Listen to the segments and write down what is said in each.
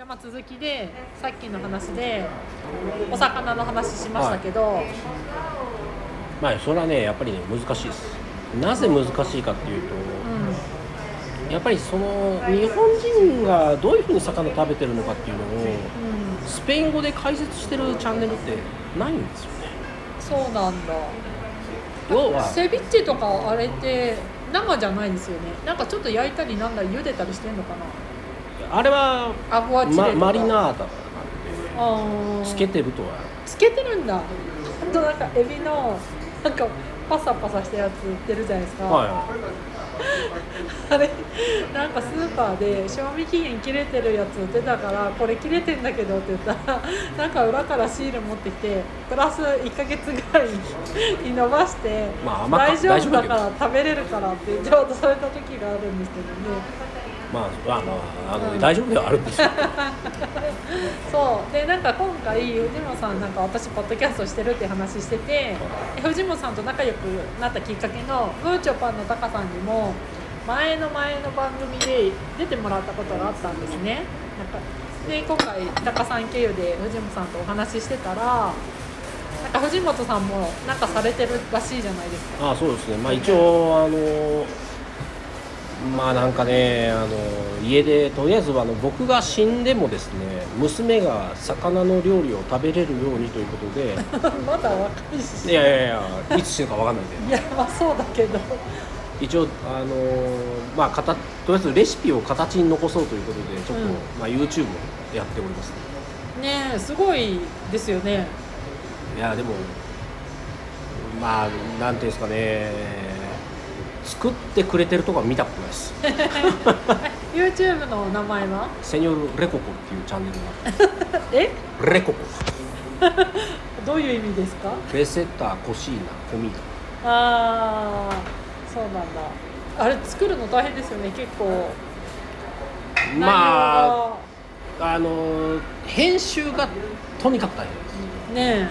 じゃあまあ続きでさっきの話でお魚の話しましたけど、まあそれはねやっぱりね難しいです。なぜ難しいかっていうとうん。やっぱりその日本人がどういうふうに魚食べてるのかっていうのをうん、スペイン語で解説してるチャンネルってないんですよね。そうなんだ。要はセビッチとかあれって生じゃないんですよね。なんかちょっと焼いたりなんだり茹でたりしてんのかなあれはアグアチレまマリナーダなんであー。つけてるとは。つけてるんだ。あとなんかエビのなんかパサパサしたやつ売ってるじゃないですか、は あれなんかスーパーで賞味期限切れてるやつ売ってたからこれ切れてんだけどって言ったら なんか裏からシール持ってきてプラス1ヶ月ぐらい に伸ばして、まあ大丈夫だから食べれるからって言って渡された時があるんですけどね。いまあまあまああの、うん。大丈夫ではあるんですよ。そう。でなんか今回藤本さんなんか私ポッドキャストしてるって話しててで藤本さんと仲良くなったきっかけのムーチョパンのタカさんにも前の前の番組で出てもらったことがあったんですね。なんかで今回タカさん経由で藤本さんとお話ししてたらなんか藤本さんもなんかされてるらしいじゃないですか。ああそうですね。まあ一応あのまあなんかねあの家でとりあえずあの僕が死んでもですね娘が魚の料理を食べれるようにということで まだ若いし。いやいやいやいつ死ぬかわかんないんで。いやまあそうだけど。一応あのまあかたとりあえずレシピを形に残そうということでちょっと、うん。まあ YouTube をやっております。ねえすごいですよね。いやでもまあなんていうんですかね作ってくれてるとこは見たことないです。YouTube の名前は？セニョルレココっていうチャンネルが え？てレココ。どういう意味ですか？レセッタコシーナコミーああそうなんだ。あれ作るの大変ですよね結構。タまああの編集がとにかく大変です。あね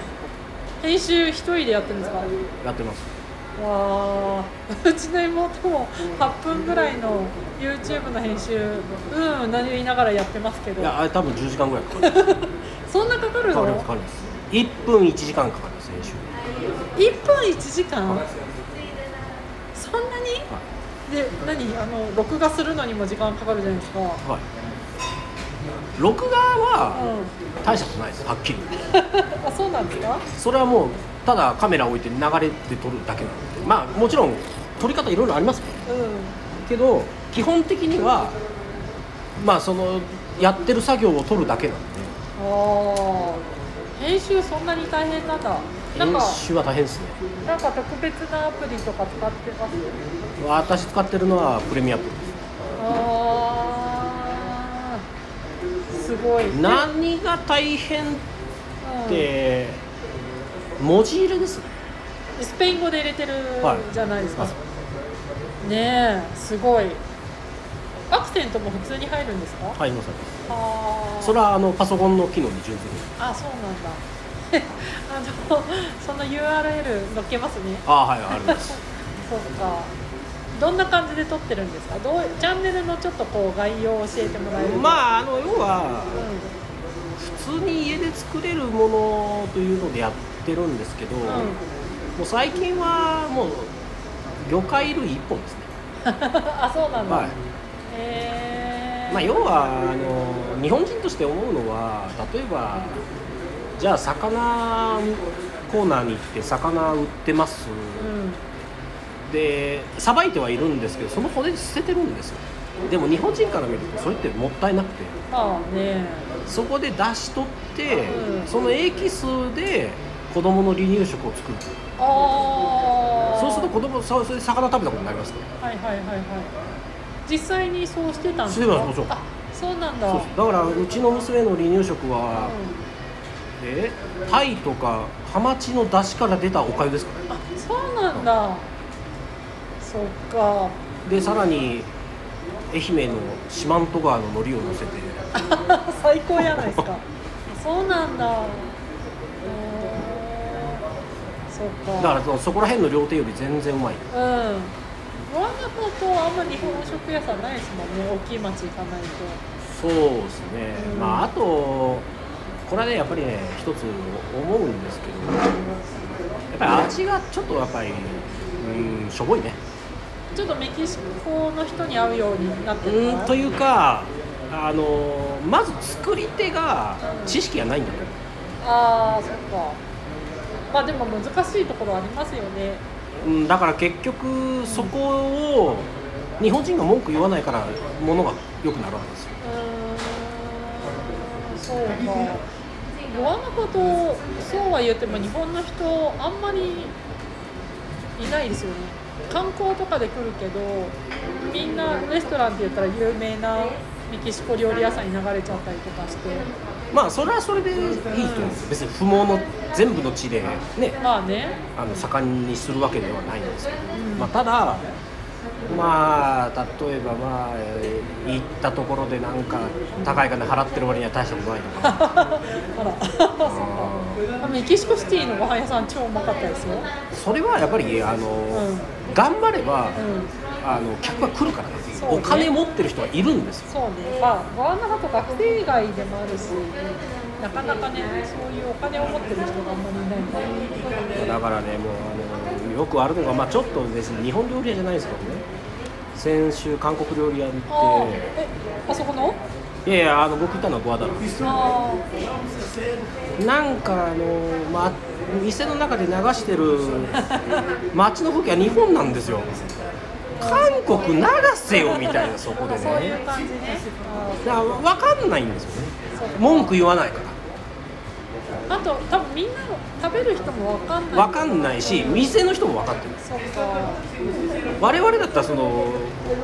え。編集一人でやってるんですか？わやってますあうちの妹も8分ぐらいの YouTube の編集うんうん何言いながらやってますけど。いやあれ多分10時間ぐらいかかりますそんなかかるかかりの？ますかかります。1分1時間かかります編集。1分1時間？はい。そんなに？で何？あの録画するのにも時間かかるじゃないですか。はい。録画はう大したことないですはっきり言ってんあそうなんですか？それはもうただカメラ置いて流れで撮るだけなので。まあもちろん撮り方いろいろありますけどうん。けど基本的にはまあそのやってる作業を撮るだけなんで。ああ編集そんなに大変なんだ。なんか編集は大変ですね。なんか特別なアプリとか使ってます？私使ってるのはプレミアプリ。ですあー。すごい。何が大変っうん。て文字入れですね。スペイン語で入れてるはいじゃないですか、はい。ねえすごい。アクセントも普通に入るんですか、入りますああ。それはあのパソコンの機能に準ずる。あそうなんだ。あのその URL 載っけますね。ああはいあるんです。そっか。どんな感じで撮ってるんですか？どうチャンネルのちょっとこう概要を教えてもらえると。まああの要はう普通に家で作れるものというのでやってるんですけど、ん、うん、もう最近はもう魚介類一本ですね。あそうなんだ、はい。へえまあ、要はあの日本人として思うのは例えばじゃあ魚コーナーに行って魚売ってます。うん。でさばいてはいるんですけどその骨捨ててるんですよ。でも日本人から見るとそれってもったいなくて。まあね。そこで出し取って、うん。そのエキスで子供の離乳食を作る。ああそうすると子供そそれで魚食べたことになりますね。はいはいはいはい実際にそうしてたんですか？してあそうなんだ。だからうちの娘の離乳食は、うえタイとかハマチの出汁から出たおかゆですからね。ん、あそうなんだ。そっか。でさらに愛媛の四万十川の海苔を乗せて。最高じゃないですか。そうなんだそっか。だからそこら辺の料亭より全然うまいうん。我が方とあんま日本食屋さんないですもんね。大きい町行かないと。そうですね、うん。まああとこれはねやっぱりね一つ思うんですけどやっぱり味がちょっとやっぱりうんしょぼいね。ちょっとメキシコの人に合うようになってるうんというかあのまず作り手が知識がないんだと。思うああそっかまあでも難しいところありますよね。うん、だから結局そこを日本人が文句言わないから物が良くなるわけですよ。うーんそうか。ゴアナファとそうは言っても日本の人あんまりいないですよね。観光とかで来るけどみんなレストランって言ったら有名なメキシコ料理屋さんに流れちゃったりとかしてまあそれはそれでいいと思う。んですよ別に不毛の全部の地でねまあね。あの盛んにするわけではないんですけど、うん。まあ、ただまあ例えばまあえー行ったところでなんか高い金払ってる割には大したことないとか あら。そうかメキシコシティのご飯屋さん超うまかったですよ。それはやっぱりあの、うん。頑張れば、うん。あの客が来るからなんですよ、そうね。お金持ってる人はいるんですよ。そうね。まあゴアナハと学生以外でもあるしなかなかねそういうお金を持ってる人があんまりいない。ん。でだからねもうあのよくあるのが、まあ、ちょっと別に日本料理屋じゃないですけどね先週韓国料理屋にあ行っあえあそこの？ていやいやあの僕行ったのはゴアダラ。なんかあの、まあ、店の中で流してる街の風景は日本なんですよ。韓国流せよみたいなそこであそういうね感じね。だから分かんないんですよね。文句言わないからああと多分みんなの食べる人もわかんない。分かんないし店の人も分かってる。そっか我々だったらその、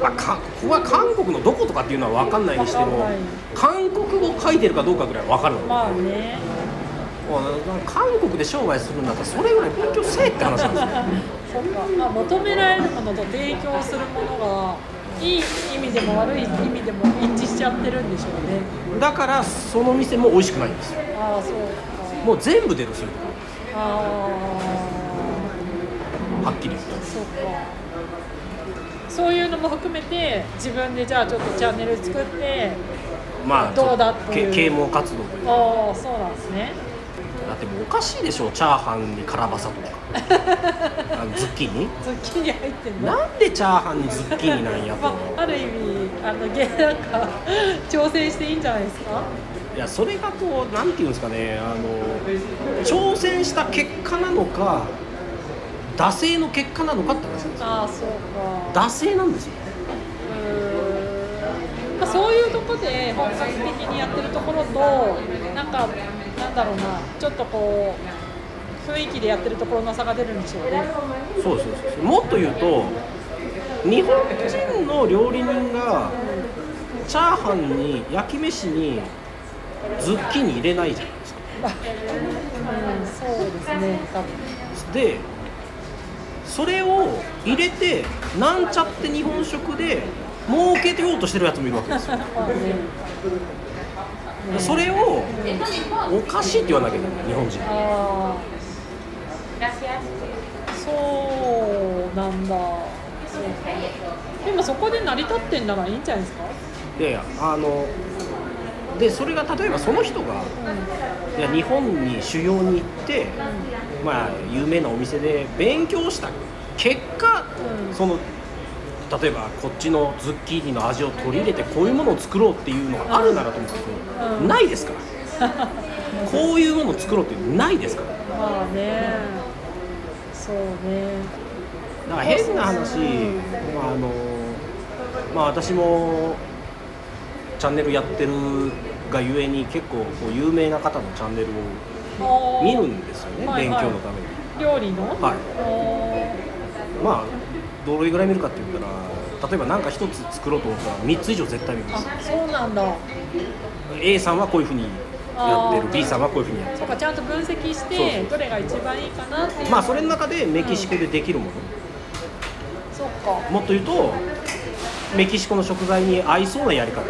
まあ、かここは韓国のどことかっていうのは分かんないにしても韓国語書いてるかどうかぐらい分かるの、まあね。韓国で商売するんだったらそれぐらい勉強せえって話なんですよ。そっか、まあ、求められるものと提供するものがいい意味でも悪い意味でも一致しちゃってるんでしょうね。だからその店も美味しくないんですよ。ああそう。かもう全部出るそういうとあこはっきり言ってあそうか。そういうのも含めて自分でじゃあちょっとチャンネル作ってまあどうだっていう。け啓蒙活動という。かああそうなんですね。だってもうおかしいでしょチャーハンにカラバサとか。あのズッキーニ？ズッキーニ入ってんの？なんでチャーハンにズッキーニなんやと。まあ、ある意味あのゲなんか挑戦していいんじゃないですか？いやそれがこうなんていうんですかねあの挑戦した結果なのか惰性の結果なのかって話なんですよ。ああそうか。惰性なんですよ。まあ、そういうとこで本格的にやってるところとなんかなんだろうなちょっとこう雰囲気でやってるところの差が出るんでしょうね。そうそうそう。もっと言うと日本人の料理人がチャーハンに焼き飯にズッキーニ入れないじゃないですか。まあうんそうですね多分。でそれを入れてなんちゃって日本食で儲けてようとしてるやつもいるわけですよ。まあね。それをおかしいって言わなきゃいけない日本人。そうなんだ。でもそこで成り立ってんならいいんじゃないですか？いやいやあのでそれが例えばその人がいや日本に修行に行って、まあ、有名なお店で勉強した。結果、うん。その例えばこっちのズッキーニの味を取り入れてこういうものを作ろうっていうのがあるならと思うんですけど、うん。ないですから。こういうものを作ろうってないですから。まあね。そうね。だから変な話、まああのまあ、私もチャンネルやってるがゆえに結構こう有名な方のチャンネルを見るんですよね、はいはい。勉強のために。料理の？はい。あまあどれぐらい見るかって言ったら例えば何か一つ作ろうと思ったら3つ以上絶対見ます。あそうなんだ。A さんはこういうふうにやってる B さんはこういうふうにやってそうかちゃんと分析してどれが一番いいかなっていう。るまあそれの中でメキシコでできるもの、そっか。もっと言うとメキシコの食材に合いそうなやり方、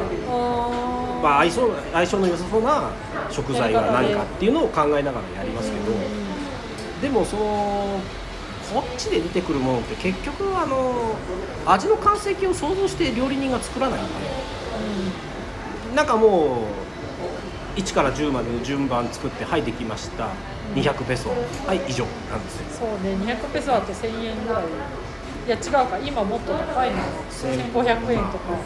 まあ、合いそう相性の良さそうな食材は何かっていうのを考えながらやりますけど。でもそのこっちで出てくるものって結局あの味の完成形を想像して料理人が作らないんで。なんかもう1から10までの順番作ってはいできました200ペソはい以上なん。ですよそうね200ペソだと1000円ぐらいいや違うか。今もっと高いの1500円とか。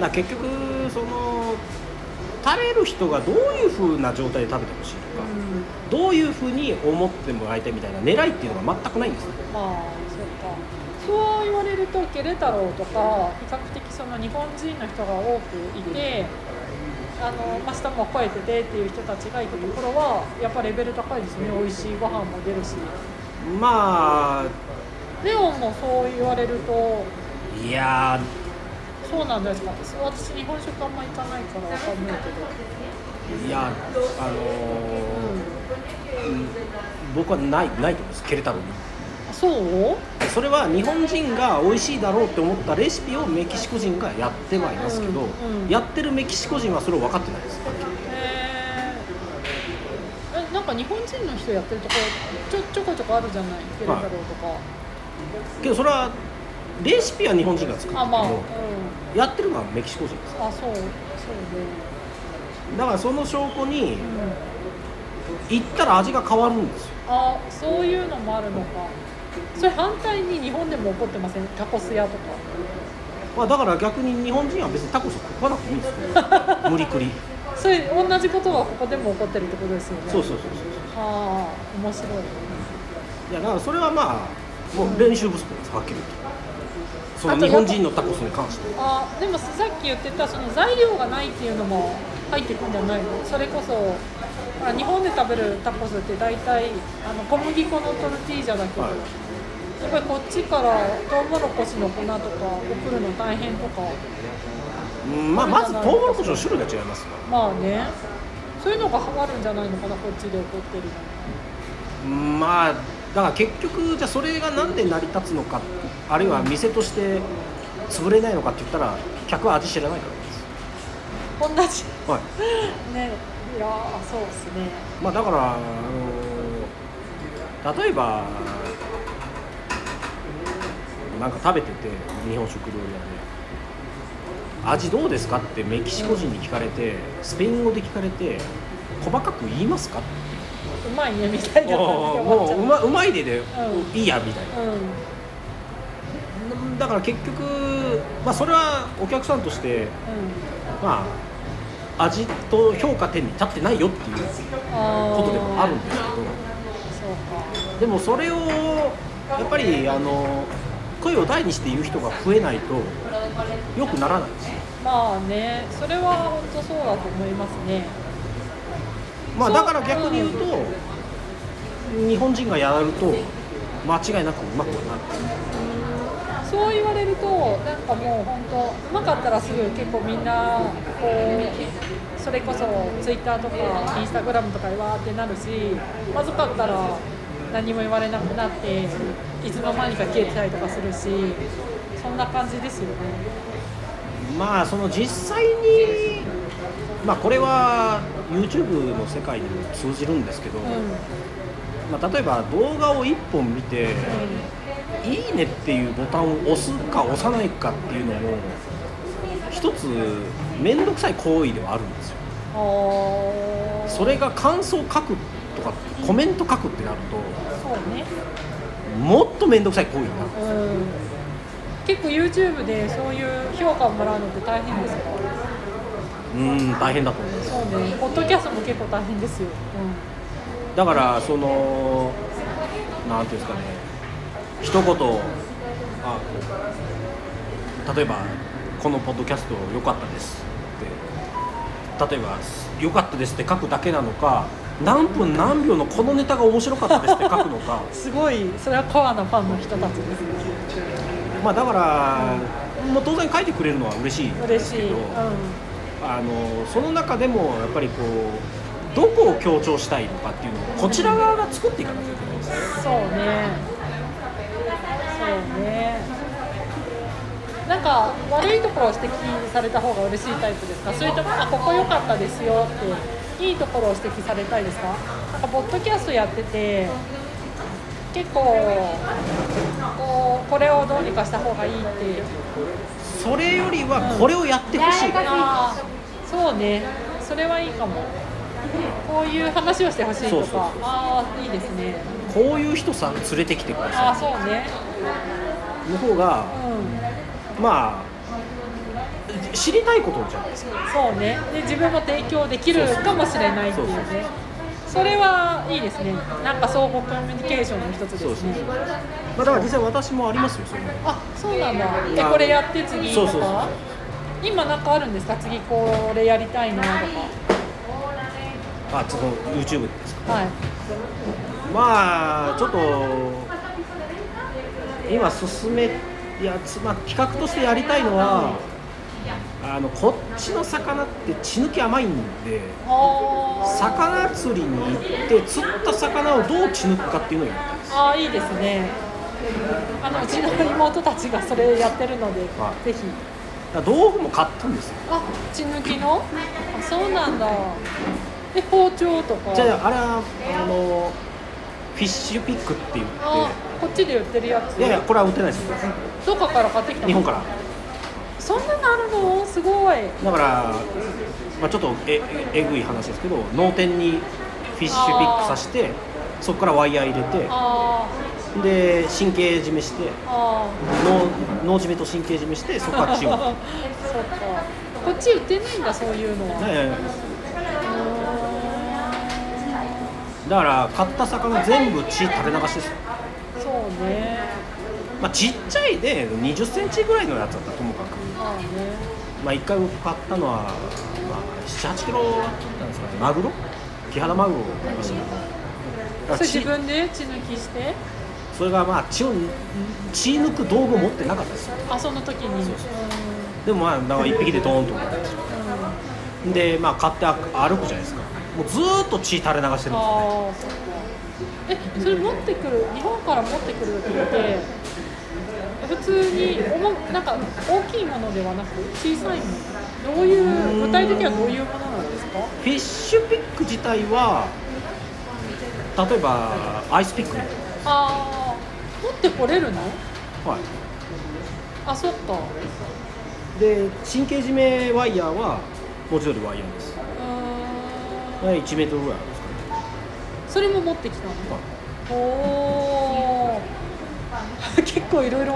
な結局その食べる人がどういうふうな状態で食べてほしいのか、うん。どういうふうに思ってもらいたいみたいな狙いっていうのが全くないんですねまあそうか。そう言われるとケレ太郎とか比較的その日本人の人が多くいてあの、まあ、下も超えててっていう人たちが行くところはやっぱレベル高いですね。美味しいご飯も出るしまあレオンもそう言われると。いやそうなんですか。私日本食あんま行かないからわかんないけど。ーいやあのー僕はないないと思います。ケレタロに。あそう？それは日本人が美味しいだろうって思ったレシピをメキシコ人がやってはいますけど、うんうん。やってるメキシコ人はそれを分かってないですなんか日本人の人やってるとこちょちょこちょこあるじゃないケレ太郎とか、けどそれはレシピは日本人が作っててあまあ、うん、もやってるのはメキシコ人ですあそうそうねだからその証拠にうん。行ったら味が変わるんですよ。あそういうのもあるのか。それ反対に日本でも起こってません？タコス屋とか。まあ、だから逆に日本人は別にタコス食わなくていいんですよ。無理くりそれ同じことがここでも起こってるってことですよね。そうそうそうああ面白い。そういやだからそれはまあもう練習不足です。はっきり言って。その日本人のタコスに関して。はあでもさっき言ってたその材料がないっていうのも入ってくんじゃないの？それこそほら日本で食べるタコスって大体あの小麦粉のトルティージャだけど、はい。やっぱりこっちからトウモロコシの粉とか送るの大変とかうんまあ、まずトウモロコシの種類が違いますよ。まあね。そういうのがあるんじゃないのかなこっちで起こってるまあだから結局じゃあそれがなんで成り立つのかあるいは店として潰れないのかって言ったら客は味知らないからです。同じ。はい。ね。いやーそうですね。まあだから、あの例えばなんか食べてて日本食料理屋で味どうですか？ってメキシコ人に聞かれてスペイン語で聞かれて細かく言いますか？ってうまいねみたいなもううまうまいでで、ん。いいやみたいな。うん。だから結局、まあ、それはお客さんとしてうん。まあ味と評価点に立ってないよっていうことでもあるんですけど。でもそれをやっぱりあの声を大にして言う人が増えないと良くならないです。よまあねそれは本当そうだと思いますね。まあだから逆に言うと日本人がやると間違いなくうまくはなる。そう言われるとなんかもう本当うまかったらすぐ結構みんなこうそれこそツイッターとかインスタグラムとかでわーってなるしまずかったら何も言われなくなっていつの間にか消えてたりとかするしそんな感じですよねまあその実際にまあこれは YouTube の世界にも通じるんですけど、うん。まあ、例えば動画を1本見て「いいね」っていうボタンを押すか押さないかっていうのも一つ面倒くさい行為ではあるんですよ。それが感想書くとかコメント書くってなるそうね。ともっと面倒くさい行為になるうん結構 YouTube でそういう評価をもらうのって大変ですかうん。大変だと思いますそうねポッドキャストも結構大変ですよ、うん。だからそのなんていうんですかね。一言あ例えばこのポッドキャスト良かったですって例えば良かったですって書くだけなのか何分何秒のこのネタが面白かったですって書くのか、すごいそれはコアなファンの人たちですね。まあだから、もう当然書いてくれるのは嬉しいんですけど、うあのその中でもやっぱりこうどこを強調したいのかっていうのをこちら側が作っていかなきゃいけないんですよん、そうね。そうね。なんか悪いところを指摘された方が嬉しいタイプですか？それともあここ良かったですよっていいところを指摘されたいですか？なんかポッドキャストやってて結構こうこれをどうにかした方がいいってそれよりはこれをやってほしい、あーそうね。それはいいかも。こういう話をしてほしいとか。ああいいですね。こういう人さ連れてきてくだああさそうねいの方がうん。まあ知りたいことじゃないですか。そうね。で自分も提供できるかもしれないっていうねそれはいいですね。なんか相互コミュニケーションの一つですね。まあ、だから実際私もありますよそれあそうなんだ。えこれやって次とか？そうそうそう今なんかあるんですか？次これやりたいなとか。あその YouTube ですか？はい。まあちょっと今進めいやつ、まあ、企画としてやりたいのはあのこっちの魚って血抜き甘いんで魚釣りに行って釣った魚をどう血抜くかっていうのをやりたいです。あーいいですね。あのうちの妹たちがそれやってるので、はい。ぜひ。道具も買ったんですよ。あ血抜きの？あそうなんだ。え包丁とか。じゃああれはあのフィッシュピックって言って。あこっちで売ってるやつ？いやいやこれは売ってないです。よどこから買ってきたの？日本からそんなのあるの？すごい。だから、まあ、ちょっとえええぐい話ですけど脳天にフィッシュピックさしてそこからワイヤー入れてあで神経締めして脳脳締めと神経締めしてそこから血を。ー そっか。こっち売ってないんだそういうのは、ねだから買った魚全部血垂れ流しですよ、そうね。まあ、ちっちゃいで2 0センチぐらいのやつだったらともかく、まあねまあ、1回僕買ったのは、まあ、78キロだったんですかね。マグロ？キハダマグロ？を買いましたけどそれ自分で？血抜きして？それがまあ血を血抜く道具を持ってなかったです。よあその時に？でもまあだから1匹でドーンと。でまあ買って歩くじゃないですか。もうずーっと血垂れ流してるんですよね。えそれ持ってくる日本から持ってくる時って普通に重なんか大きいものではなく小さいもの。どういう具体的にはどういうものなんですか？フィッシュピック自体は例えばアイスピックみたいああ持ってこれるの？な、はい、あそっか。で神経締めワイヤーは文字通りワイヤーです。うーん。1メートルぐらいあるんですかね、それも持ってきたの？はい。おお 結構いろいろ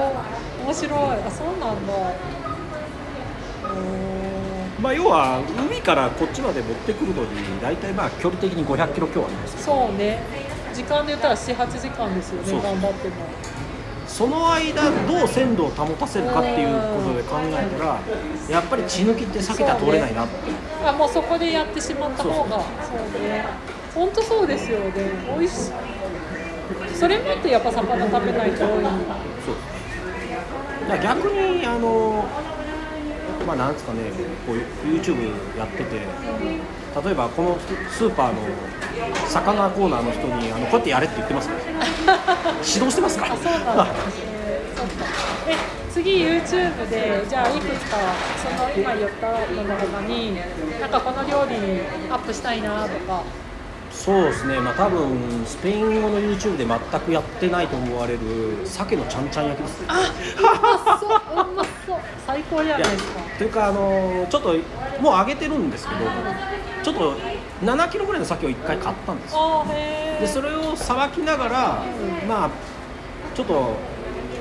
面白い。あそうなんだ。まあ、要は海からこっちまで持ってくるのに大体まあ距離的に500キロ強ありますそうね。時間で言ったら78時間ですよね頑張っても。その間どう鮮度を保たせるかっていうことで考えたらやっぱり血抜きって避けては通れないなってあもうそこでやってしまった方がそうね。本当そうですよね。美味しいそれもってやっぱ魚食べないと多い。そう。だ逆にあのまあなんですかねこう YouTube やってて例えばこのスーパーの魚コーナーの人にあのこうやってやれって言ってますか？指導してますかあそうなんだ、えー、そっかえ次 YouTube でじゃあいくつかその今言ったのの他になんかこの料理アップしたいなとかそうですね。まあ多分スペイン語の YouTube で全くやってないと思われる鮭のちゃんちゃん焼きです。ねうまそううまそう。最高じゃないですか。というかあのちょっともう揚げてるんですけどちょっと7キロぐらいの鮭を1回買ったんですよ。でそれをさばきながらまあちょっと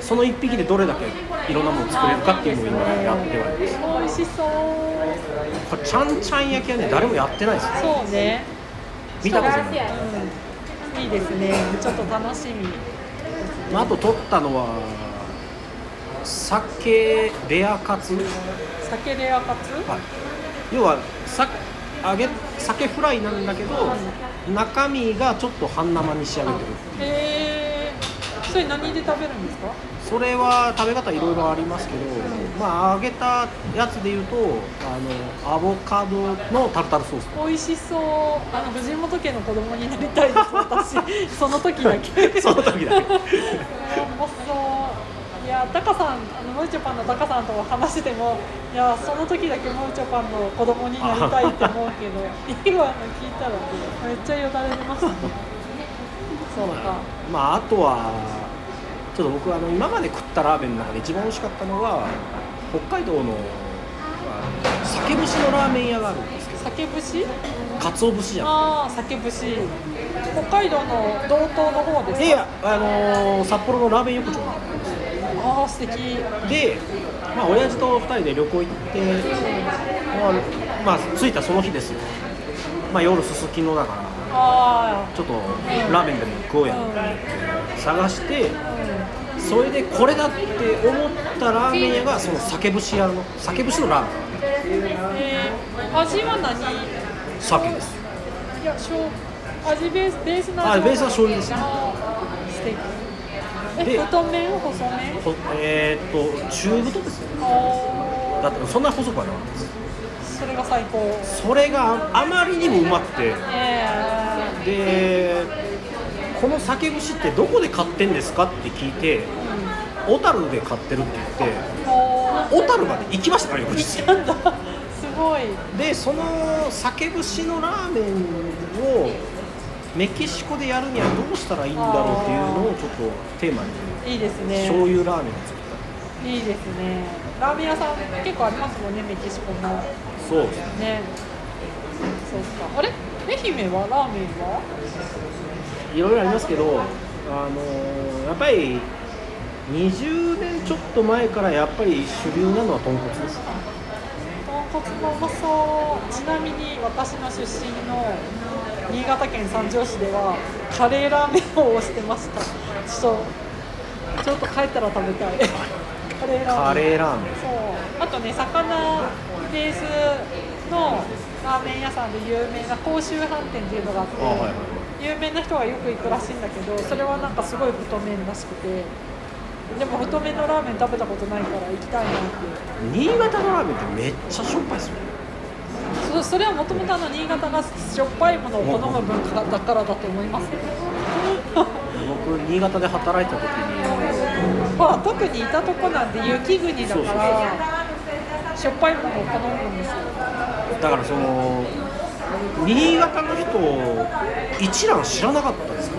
その1匹でどれだけいろんなものを作れるかっていうのを今やってはいます。美味しそう。これちゃんちゃん焼きはね誰もやってないですよ。そうね見たことない、うん、いいですね。ちょっと楽しみ。まあ、あと取ったのは鮭レアカツ、はい、酒レアカツ？要はさ揚げ鮭フライなんだけど中身がちょっと半生に仕上げてるへえそれ何で食べるんですか？それは食べ方いろいろありますけど、まあ揚げたやつでいうとあのアボカドのタルタルソース。美味しそう。あの藤本家の子供になりたいです私。その時だけ。その時だけ。うまそう。いやタカさんあのムーチョパンのタカさんと話してもいやその時だけムーチョパンの子供になりたいって思うけど 今の聞いたらめっちゃよだれ出ましたね。そうか。まああとはちょっと僕あの今まで食ったラーメンの中で一番美味しかったのは北海道の酒節のラーメン屋があるんですけど。酒節？鰹節じゃん。ああ酒節。北海道の道東の方ですか？いやあのー札幌のラーメン横丁ああ素敵。でまあ親父と2人で旅行行って、まあ、まあ着いたその日ですよ。まあ夜すすきのだからあちょっとラーメンでも食おうやって探してそれでこれだって思ったラーメン屋がその酒節屋の酒節のラーメン。あえー、味は何？酒です。いやしょう味ベースベースの味あベースは醤油ですあー素敵えで太麺？細麺？ほえーっと中太です。よあだってそんな細くはなかったです。ーそれが最高。それがあまりにもうまくて。えでこの酒節ってどこで買ってんですかって聞いて小樽で買ってるって言って小樽まで行きましたから翌日すごい。でその酒節のラーメンをメキシコでやるにはどうしたらいいんだろうっていうのをちょっとテーマにいいですね。醤油ラーメンを作った。いいですね。ラーメン屋さん結構ありますもんねメキシコもそうですね。ね。そうか。あれ？愛媛は？ラーメンは？いろいろありますけどあのやっぱり20年ちょっと前からやっぱり主流なのは豚骨です豚骨もうまそうちなみに私の出身の新潟県三条市ではカレーラーメンを推してました。ちょっとちょっと帰ったら食べたい。カレーラーメン。カレーラーメン。そう。あとね魚ベースのラーメン屋さんで有名な甲州飯店っていうのがあってあはいはい有名な人がよく行くらしいんだけどそれはなんかすごい太麺らしくてでも太麺のラーメン食べたことないから行きたいなって。新潟のラーメンってめっちゃしょっぱいですよそそれはもともとあの新潟がしょっぱいものを好む文化だからだと思います。僕新潟で働いた時に。まあ特にいたとこなんて雪国だからしょっぱいものを好むんですよ。だからその新潟の人一蘭知らなかったですか？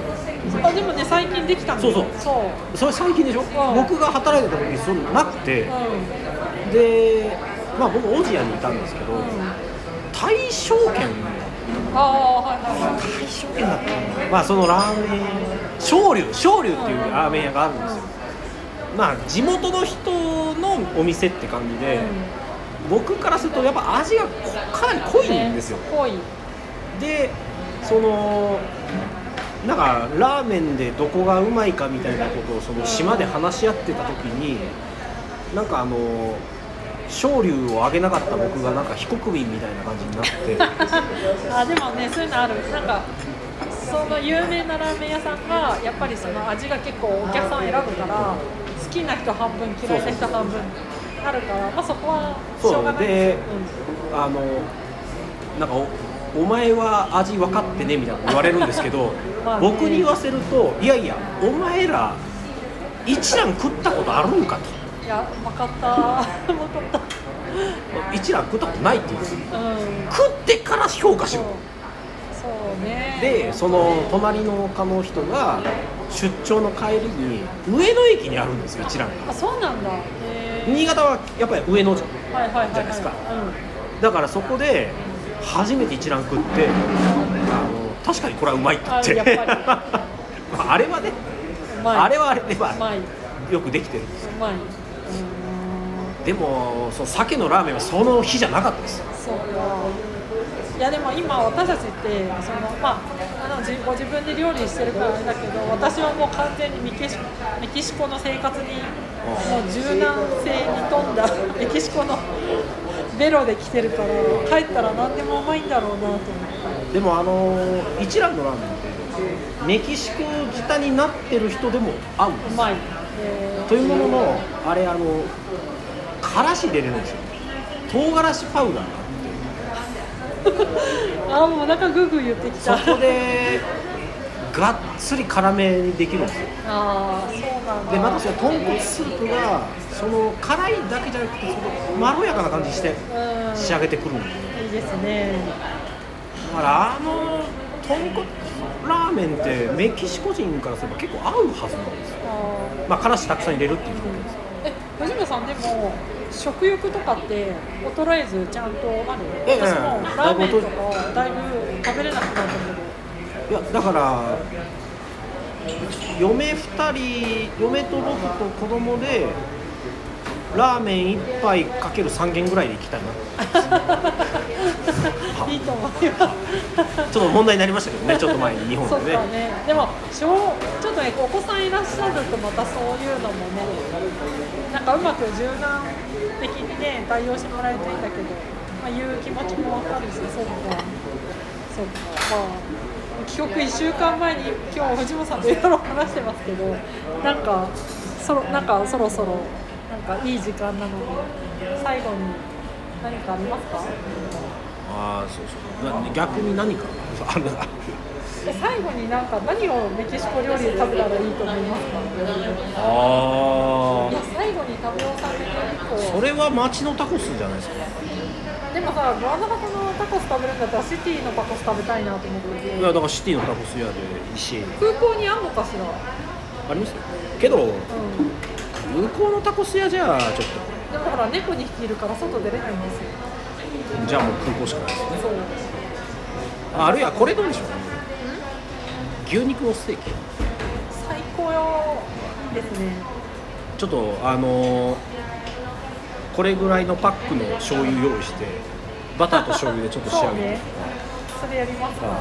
あでもね最近できたんですそうそう。それ最近でしょ、ん。僕が働いてた時にそんななくて、うでまあ僕オジアにいたんですけど、ん、うん、大正圏ああはいはいはい。大正圏だったの。まあそのラーメン昇龍昇龍っていうラーメン屋があるんですよ、まあ地元の人のお店って感じで、僕からするとやっぱ味がこかなり濃いんですよ、ね濃いでそのなんかラーメンでどこがうまいかみたいなことをその島で話し合ってた時になんかあの昇龍をあげなかった僕がなんか非国民みたいな感じになって。あでもねそういうのある。なんかその有名なラーメン屋さんがやっぱりその味が結構お客さん選ぶから好きな人半分嫌いな人半分あるからまあそこはしょう。がないそうであのなんかおお前は味分かってねみたいな言われるんですけどまあね僕に言わせるといやいやお前ら一蘭食ったことあるんかと。うん、いや分かった。分かった。一蘭食ったことないって言うんですよ。うん。食ってから評価しろ。そう。ね。でその隣の丘の人が出張の帰りに上野駅にあるんですよ一蘭が。あそうなんだ新潟はやっぱり上野じゃんはいはいじゃない。ですかうんだからそこで初めて一蘭食ってあの確かにこれはうまいって。言ってあやっぱり。まああれはねあれはあれでまうまい。あよくできてるんですよ。うまい。うでもその鮭のラーメンはその日じゃなかったですいやでも今私たちってそのまああのじご自分で料理してるからあれだけど私はもう完全にメキシメキシコの生活にもう柔軟性に富んだメキシコのベロで来てるから帰ったら何でもうまいんだろうなと思って。でもあの一蘭のラーメンってメキシコ舌になってる人でも合うんですうまい、えーというもののあれあのからし入れれるんですよ。唐辛子パウダーがあ もうお腹グーグー言ってきた。そこでがっつり辛めにできるんですよ。ああそうなんだ。でまたその豚骨スープがその辛いだけじゃなくてそのまろやかな感じにしてうん。仕上げてくるんで。いいですね。だからあの豚骨ラーメンってメキシコ人からすれば結構合うはずなんですよ。あまあからしたくさん入れるっていう状況ですーえ藤村さんでも食欲とかって衰えずちゃんとある？ええ私もラーメンとかだいぶ食べれなくなったけどいやだから嫁2人嫁と僕と子供でラーメン1杯かける3軒ぐらいで行きたいな。いいと思います。ちょっと問題になりましたけどねちょっと前に日本でね。かね。でも小ちょっとねお子さんいらっしゃるとまたそういうのもねなんかうまく柔軟的にね対応してもらえるといいんだけど、まあ、言う気持ちもわかるしそっか。そっか。まあ帰国1週間前に今日藤本さんといろいろ話してますけどなんかそろなんかそろそろなんかいい時間なので最後に何かありますか？ああそうそう。な逆に何か？あ る最後になんか何をメキシコ料理で食べたらいいと思いますか？あいや最後に食べようさめて結構それは町のタコスじゃないですか？でもさグアナハタのタコス食べるんだったらシティのタコス食べたいなと思ってて。いやだからシティのタコス屋でいいし空港にあんのかしら？ありますよ。けどうん。向こうのタコス屋じゃちょっでもほら猫2匹いるから外出れないんですよ。とじゃあもう空港しかないですね。そう。ああるいはこれどうでしょう牛肉のステーキ？最高ですね。ちょっとあのーこれぐらいのパックの醤油用意してバターと醤油でちょっと仕上げて、ね。それやります。かは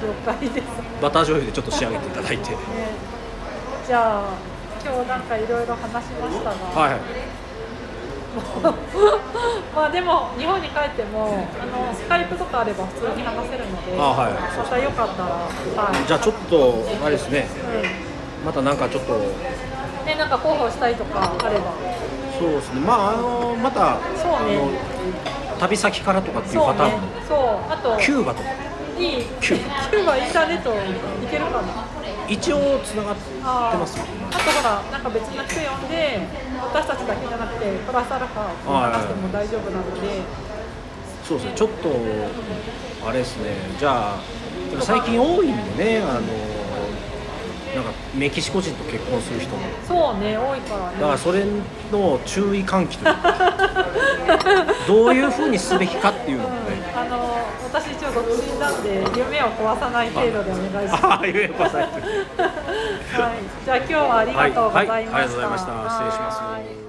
了解です。バター醤油でちょっと仕上げていただいて。ね。じゃあ今日なんかいろいろ話しましたが、はい まあでも日本に帰ってもあのスカイプとかあれば普通に話せるのであはいまたよかったらはい。じゃあちょっとあれですね。うまたなんかちょっと。んねなんか候補したいとかあれば。そうですね。まああのまたそうね。あの旅先からとかっていうそうねパターンも。そうあとキューバとか。いい。キューキューバインターネットいけるかな一応つながってあーますよ。あとほらなんか別の人呼んで私たちだけじゃなくてプラスアルファ話しても大丈夫なので。そうですね。ちょっとあれですね。じゃあでも最近多いんでねあのなんかメキシコ人と結婚する人も。そうね多いからね。だからそれの注意喚起というか どういうふうにすべきかっていうのをね。うんあの私一応独身なんで夢を壊さない程度でお願いします。はい、じゃあ今日はありがとうございました。はい。はいありがとうございました。失礼します。はい